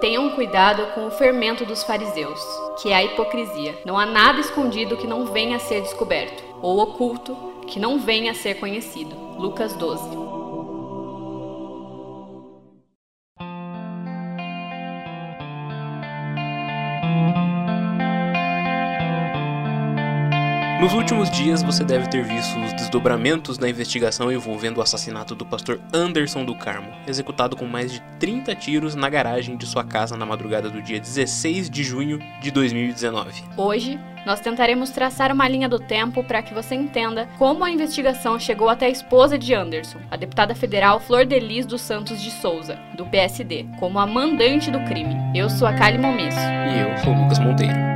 Tenham cuidado com o fermento dos fariseus, que é a hipocrisia. Não há nada escondido que não venha a ser descoberto, ou oculto que não venha a ser conhecido. Lucas 12. Nos últimos dias você deve ter visto os desdobramentos da investigação envolvendo o assassinato do pastor Anderson do Carmo, executado com mais de 30 tiros na garagem de sua casa na madrugada do dia 16 de junho de 2019. Hoje, nós tentaremos traçar uma linha do tempo para que você entenda como a investigação chegou até a esposa de Anderson, a deputada federal Flor Delis dos Santos de Souza, do PSD, como a mandante do crime. Eu sou a Kali Momesso. E eu sou o Lucas Monteiro.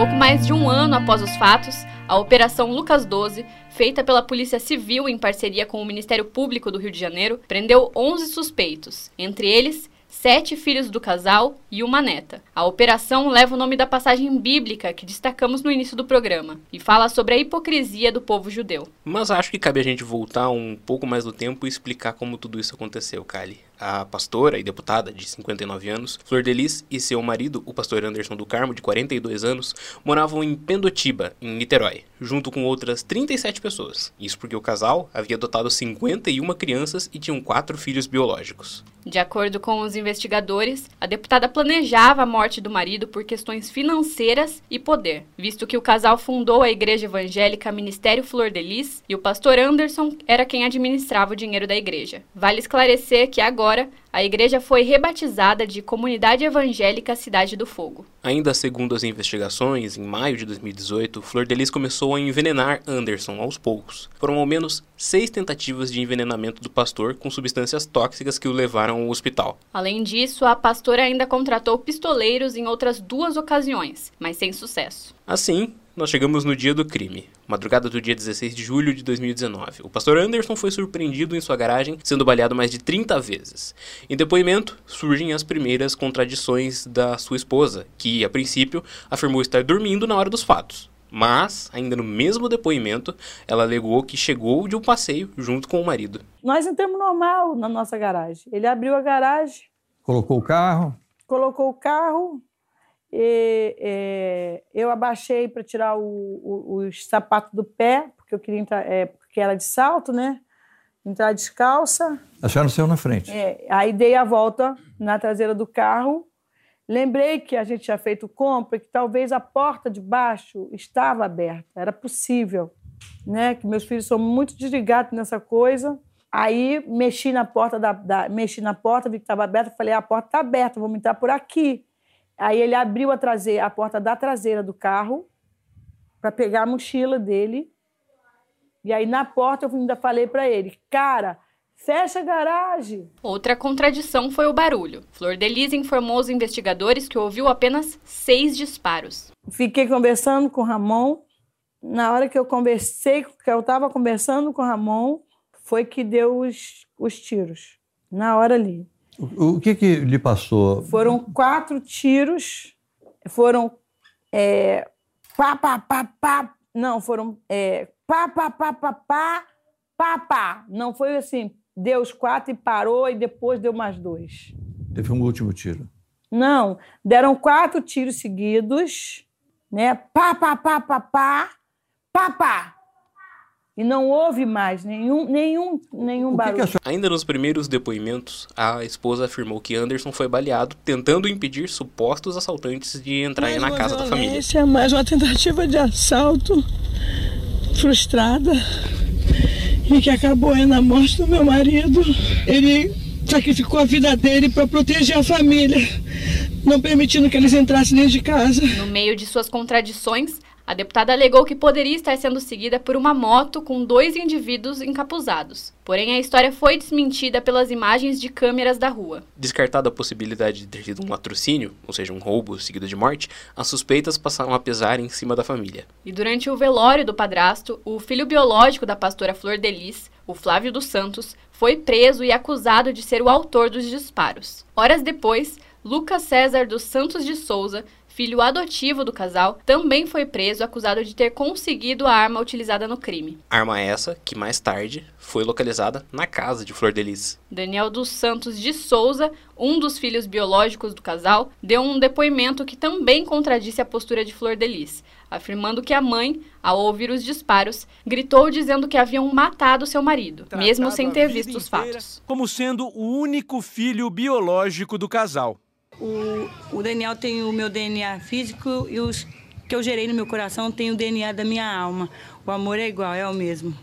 Pouco mais de um ano após os fatos, a Operação Lucas 12, feita pela Polícia Civil em parceria com o Ministério Público do Rio de Janeiro, prendeu 11 suspeitos, entre eles sete filhos do casal e uma neta. A operação leva o nome da passagem bíblica que destacamos no início do programa e fala sobre a hipocrisia do povo judeu. Mas acho que cabe a gente voltar um pouco mais no tempo e explicar como tudo isso aconteceu, Kali a pastora e deputada de 59 anos, Flor Delis, e seu marido, o pastor Anderson do Carmo, de 42 anos, moravam em Pendotiba, em Niterói, junto com outras 37 pessoas. Isso porque o casal havia adotado 51 crianças e tinham quatro filhos biológicos. De acordo com os investigadores, a deputada planejava a morte do marido por questões financeiras e poder, visto que o casal fundou a igreja evangélica Ministério Flor Delis e o pastor Anderson era quem administrava o dinheiro da igreja. Vale esclarecer que agora agora, a igreja foi rebatizada de Comunidade Evangélica Cidade do Fogo. Ainda segundo as investigações, em maio de 2018, Flor Delis começou a envenenar Anderson aos poucos. Foram ao menos seis tentativas de envenenamento do pastor com substâncias tóxicas que o levaram ao hospital. Além disso, a pastora ainda contratou pistoleiros em outras duas ocasiões, mas sem sucesso. Assim, nós chegamos no dia do crime, madrugada do dia 16 de julho de 2019. O pastor Anderson foi surpreendido em sua garagem, sendo baleado mais de 30 vezes. Em depoimento, surgem as primeiras contradições da sua esposa, que, a princípio, afirmou estar dormindo na hora dos fatos. Mas, ainda no mesmo depoimento, ela alegou que chegou de um passeio junto com o marido. Nós entramos normal na nossa garagem. Ele abriu a garagem. Colocou o carro? Colocou o carro, e, é, eu abaixei para tirar o, o, os sapatos do pé, porque eu queria entrar, é, porque era de salto, né? Entrar descalça. A senhora saiu na frente. É, aí dei a volta na traseira do carro. Lembrei que a gente tinha feito compra e que talvez a porta de baixo estava aberta, era possível, né? Que meus filhos são muito desligados nessa coisa. Aí mexi na porta da, da mexi na porta, vi que estava aberta, falei: ah, a porta está aberta, vamos entrar por aqui. Aí ele abriu a, traseira, a porta da traseira do carro para pegar a mochila dele. E aí na porta eu ainda falei para ele, cara, fecha a garagem. Outra contradição foi o barulho. Flor Delis informou os investigadores que ouviu apenas seis disparos. Fiquei conversando com o Ramon. Na hora que eu conversei, que eu estava conversando com o Ramon, foi que deu os, os tiros. Na hora ali. O que, que lhe passou? Foram quatro tiros, foram é, pá, pá, pá, pá, não, foram é, pá, pá, pá, pá, pá, pá, pá. Não foi assim, deu os quatro e parou e depois deu mais dois. Teve um último tiro? Não, deram quatro tiros seguidos, né? Pá, pá, pá, pá, pá, pá, pá. E não houve mais nenhum, nenhum, nenhum barulho. Que que Ainda nos primeiros depoimentos, a esposa afirmou que Anderson foi baleado tentando impedir supostos assaltantes de entrarem na casa da família. Mais uma tentativa de assalto frustrada e que acabou na morte do meu marido. Ele sacrificou a vida dele para proteger a família, não permitindo que eles entrassem dentro de casa. No meio de suas contradições, a deputada alegou que poderia estar sendo seguida por uma moto com dois indivíduos encapuzados. Porém, a história foi desmentida pelas imagens de câmeras da rua. Descartada a possibilidade de ter sido um latrocínio, ou seja, um roubo seguido de morte, as suspeitas passaram a pesar em cima da família. E durante o velório do padrasto, o filho biológico da pastora Flor Delis, o Flávio dos Santos, foi preso e acusado de ser o autor dos disparos. Horas depois, Lucas César dos Santos de Souza, filho adotivo do casal, também foi preso acusado de ter conseguido a arma utilizada no crime. Arma essa que mais tarde foi localizada na casa de Flor Delis. Daniel dos Santos de Souza, um dos filhos biológicos do casal, deu um depoimento que também contradisse a postura de Flor Delis, afirmando que a mãe, ao ouvir os disparos, gritou dizendo que haviam matado seu marido, Tratado mesmo sem ter visto os fatos. Como sendo o único filho biológico do casal. O, o Daniel tem o meu DNA físico e os que eu gerei no meu coração tem o DNA da minha alma. O amor é igual, é o mesmo.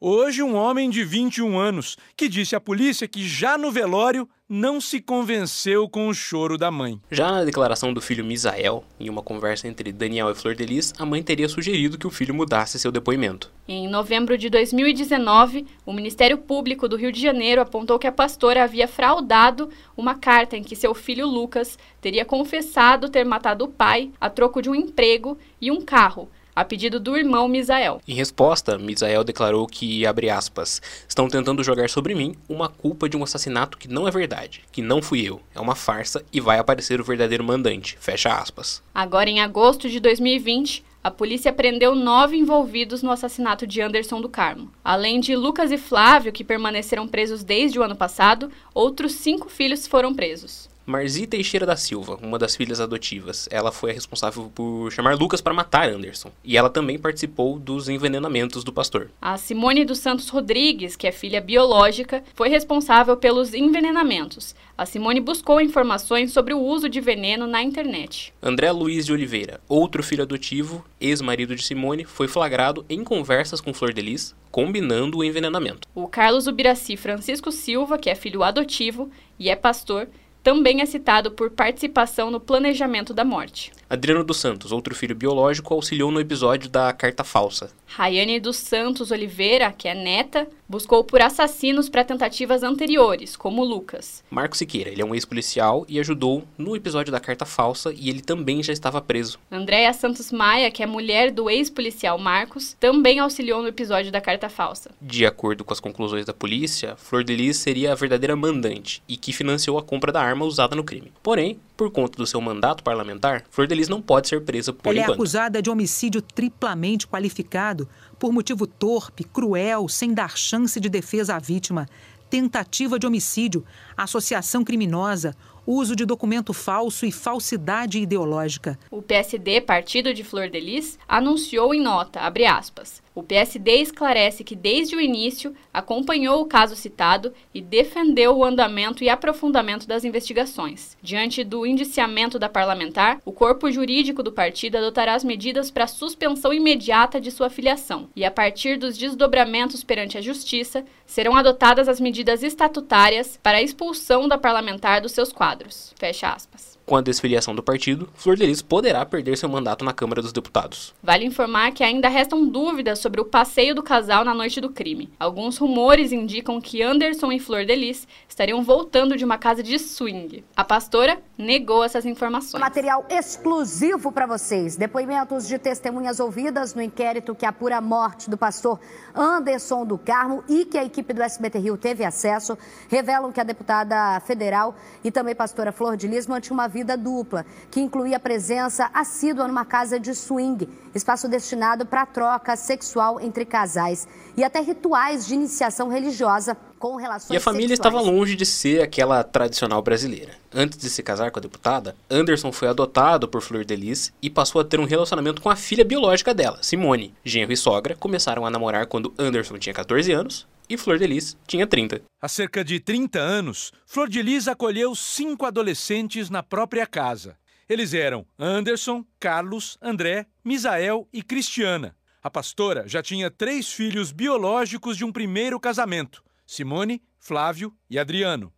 Hoje, um homem de 21 anos que disse à polícia que já no velório não se convenceu com o choro da mãe. Já na declaração do filho Misael, em uma conversa entre Daniel e Flor Delis, a mãe teria sugerido que o filho mudasse seu depoimento. Em novembro de 2019, o Ministério Público do Rio de Janeiro apontou que a pastora havia fraudado uma carta em que seu filho Lucas teria confessado ter matado o pai a troco de um emprego e um carro, a pedido do irmão Misael. Em resposta, Misael declarou que, abre aspas, estão tentando jogar sobre mim uma culpa de um assassinato que não é verdade, que não fui eu, é uma farsa e vai aparecer o verdadeiro mandante, fecha aspas. Agora, em agosto de 2020, a polícia prendeu nove envolvidos no assassinato de Anderson do Carmo. Além de Lucas e Flávio, que permaneceram presos desde o ano passado, outros cinco filhos foram presos. Marzi Teixeira da Silva, uma das filhas adotivas, ela foi a responsável por chamar Lucas para matar Anderson. E ela também participou dos envenenamentos do pastor. A Simone dos Santos Rodrigues, que é filha biológica, foi responsável pelos envenenamentos. A Simone buscou informações sobre o uso de veneno na internet. André Luiz de Oliveira, outro filho adotivo, ex-marido de Simone, foi flagrado em conversas com Flor Delis, combinando o envenenamento. O Carlos Ubiraci Francisco Silva, que é filho adotivo e é pastor, também é citado por participação no planejamento da morte. Adriano dos Santos, outro filho biológico, auxiliou no episódio da carta falsa. Rayane dos Santos Oliveira, que é neta, buscou por assassinos para tentativas anteriores, como Lucas. Marco Siqueira, ele é um ex-policial e ajudou no episódio da carta falsa e ele também já estava preso. Andréa Santos Maia, que é mulher do ex-policial Marcos, também auxiliou no episódio da carta falsa. De acordo com as conclusões da polícia, Flor Delis seria a verdadeira mandante e que financiou a compra da arma usada no crime. Porém, por conta do seu mandato parlamentar, Flor Delis não pode ser presa por Ela é enquanto. acusada de homicídio triplamente qualificado por motivo torpe, cruel, sem dar chance de defesa à vítima, tentativa de homicídio, associação criminosa, uso de documento falso e falsidade ideológica. O PSD, partido de Flor Delis, anunciou em nota, abre aspas, o PSD esclarece que desde o início acompanhou o caso citado e defendeu o andamento e aprofundamento das investigações. Diante do indiciamento da parlamentar, o corpo jurídico do partido adotará as medidas para suspensão imediata de sua filiação e, a partir dos desdobramentos perante a Justiça, serão adotadas as medidas estatutárias para a expulsão da parlamentar dos seus quadros. Fecha aspas. Com a desfiliação do partido, Flor Delis poderá perder seu mandato na Câmara dos Deputados. Vale informar que ainda restam dúvidas sobre o passeio do casal na noite do crime. Alguns rumores indicam que Anderson e Flor Delis estariam voltando de uma casa de swing. A pastora negou essas informações. Material exclusivo para vocês. Depoimentos de testemunhas ouvidas no inquérito que apura a morte do pastor Anderson do Carmo e que a equipe do SBT Rio teve acesso revelam que a deputada federal e também pastora Flor de Lis mantinha uma vida dupla, que incluía presença assídua numa casa de swing, espaço destinado para troca sexual entre casais e até rituais de iniciação religiosa com relações E a família sexuais. estava longe de ser aquela tradicional brasileira. Antes de se casar com a deputada, Anderson foi adotado por Flor Delis e passou a ter um relacionamento com a filha biológica dela, Simone. Genro e sogra começaram a namorar quando Anderson tinha 14 anos e Flor Delis tinha 30. Há cerca de 30 anos, Flor de Lis acolheu cinco adolescentes na própria casa. Eles eram Anderson, Carlos, André, Misael e Cristiana. A pastora já tinha três filhos biológicos de um primeiro casamento: Simone, Flávio e Adriano.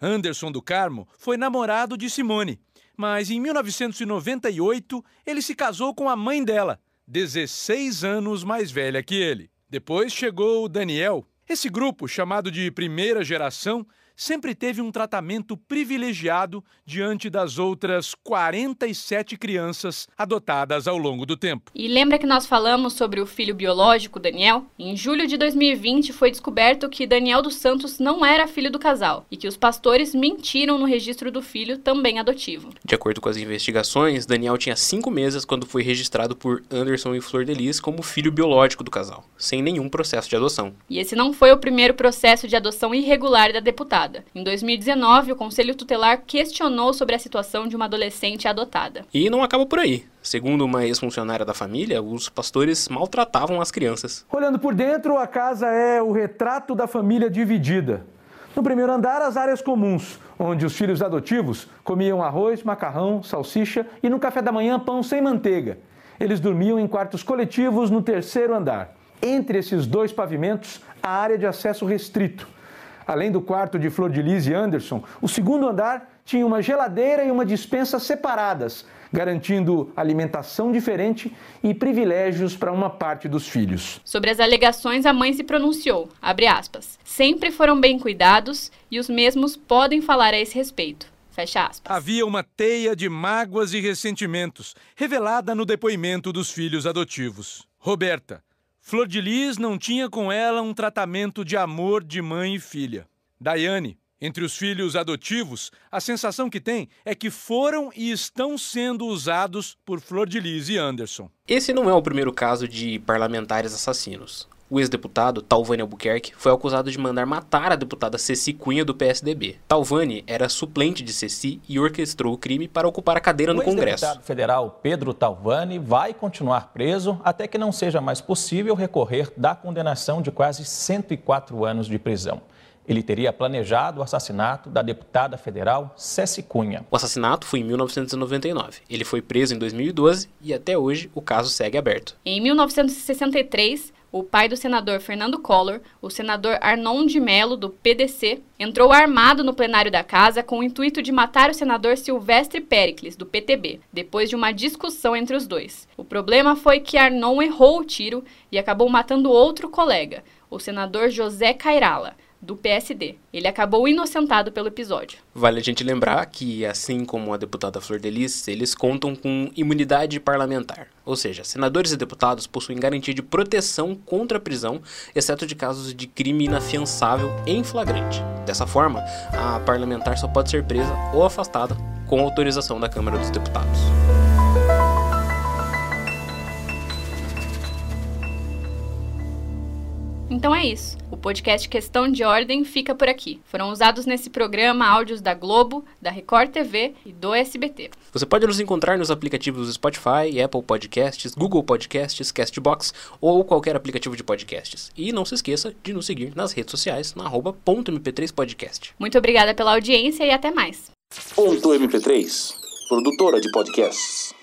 Anderson do Carmo foi namorado de Simone, mas em 1998 ele se casou com a mãe dela, 16 anos mais velha que ele. Depois chegou o Daniel. Esse grupo, chamado de primeira geração, sempre teve um tratamento privilegiado diante das outras 47 crianças adotadas ao longo do tempo. E lembra que nós falamos sobre o filho biológico, Daniel? Em julho de 2020 foi descoberto que Daniel dos Santos não era filho do casal e que os pastores mentiram no registro do filho, também adotivo. De acordo com as investigações, Daniel tinha cinco meses quando foi registrado por Anderson e Flor de Lis como filho biológico do casal, sem nenhum processo de adoção. E esse não foi o primeiro processo de adoção irregular da deputada. Em 2019, o Conselho Tutelar questionou sobre a situação de uma adolescente adotada. E não acaba por aí. Segundo uma ex-funcionária da família, os pastores maltratavam as crianças. Olhando por dentro, a casa é o retrato da família dividida. No primeiro andar, as áreas comuns, onde os filhos adotivos comiam arroz, macarrão, salsicha e no café da manhã pão sem manteiga. Eles dormiam em quartos coletivos no terceiro andar. Entre esses dois pavimentos, a área de acesso restrito. Além do quarto de Flor de Lis e Anderson, o segundo andar tinha uma geladeira e uma dispensa separadas, garantindo alimentação diferente e privilégios para uma parte dos filhos. Sobre as alegações, a mãe se pronunciou, aspas, sempre foram bem cuidados e os mesmos podem falar a esse respeito. Fecha aspas. Havia uma teia de mágoas e ressentimentos, revelada no depoimento dos filhos adotivos. Roberta, Flor de Lis não tinha com ela um tratamento de amor de mãe e filha. Daiane, entre os filhos adotivos, a sensação que tem é que foram e estão sendo usados por Flor de Lis e Anderson. Esse não é o primeiro caso de parlamentares assassinos. O ex-deputado Talvani Albuquerque foi acusado de mandar matar a deputada Ceci Cunha do PSDB. Talvani era suplente de Ceci e orquestrou o crime para ocupar a cadeira o no Congresso. O deputado federal Pedro Talvani vai continuar preso até que não seja mais possível recorrer da condenação de quase 104 anos de prisão. Ele teria planejado o assassinato da deputada federal Ceci Cunha. O assassinato foi em 1999. Ele foi preso em 2012 e até hoje o caso segue aberto. Em 1963, o pai do senador Fernando Collor, o senador Arnon de Mello, do PDC, entrou armado no plenário da casa com o intuito de matar o senador Silvestre Pericles, do PTB, depois de uma discussão entre os dois. O problema foi que Arnon errou o tiro e acabou matando outro colega, o senador José Cairala do PSD. Ele acabou inocentado pelo episódio. Vale a gente lembrar que, assim como a deputada Flor Delis, eles contam com imunidade parlamentar. Ou seja, senadores e deputados possuem garantia de proteção contra a prisão, exceto de casos de crime inafiançável em flagrante. Dessa forma, a parlamentar só pode ser presa ou afastada com autorização da Câmara dos Deputados. Então é isso. O podcast Questão de Ordem fica por aqui. Foram usados nesse programa áudios da Globo, da Record TV e do SBT. Você pode nos encontrar nos aplicativos Spotify, Apple Podcasts, Google Podcasts, Castbox ou qualquer aplicativo de podcasts. E não se esqueça de nos seguir nas redes sociais na .mp3podcast. Muito obrigada pela audiência e até mais. Ponto MP3, produtora de podcasts.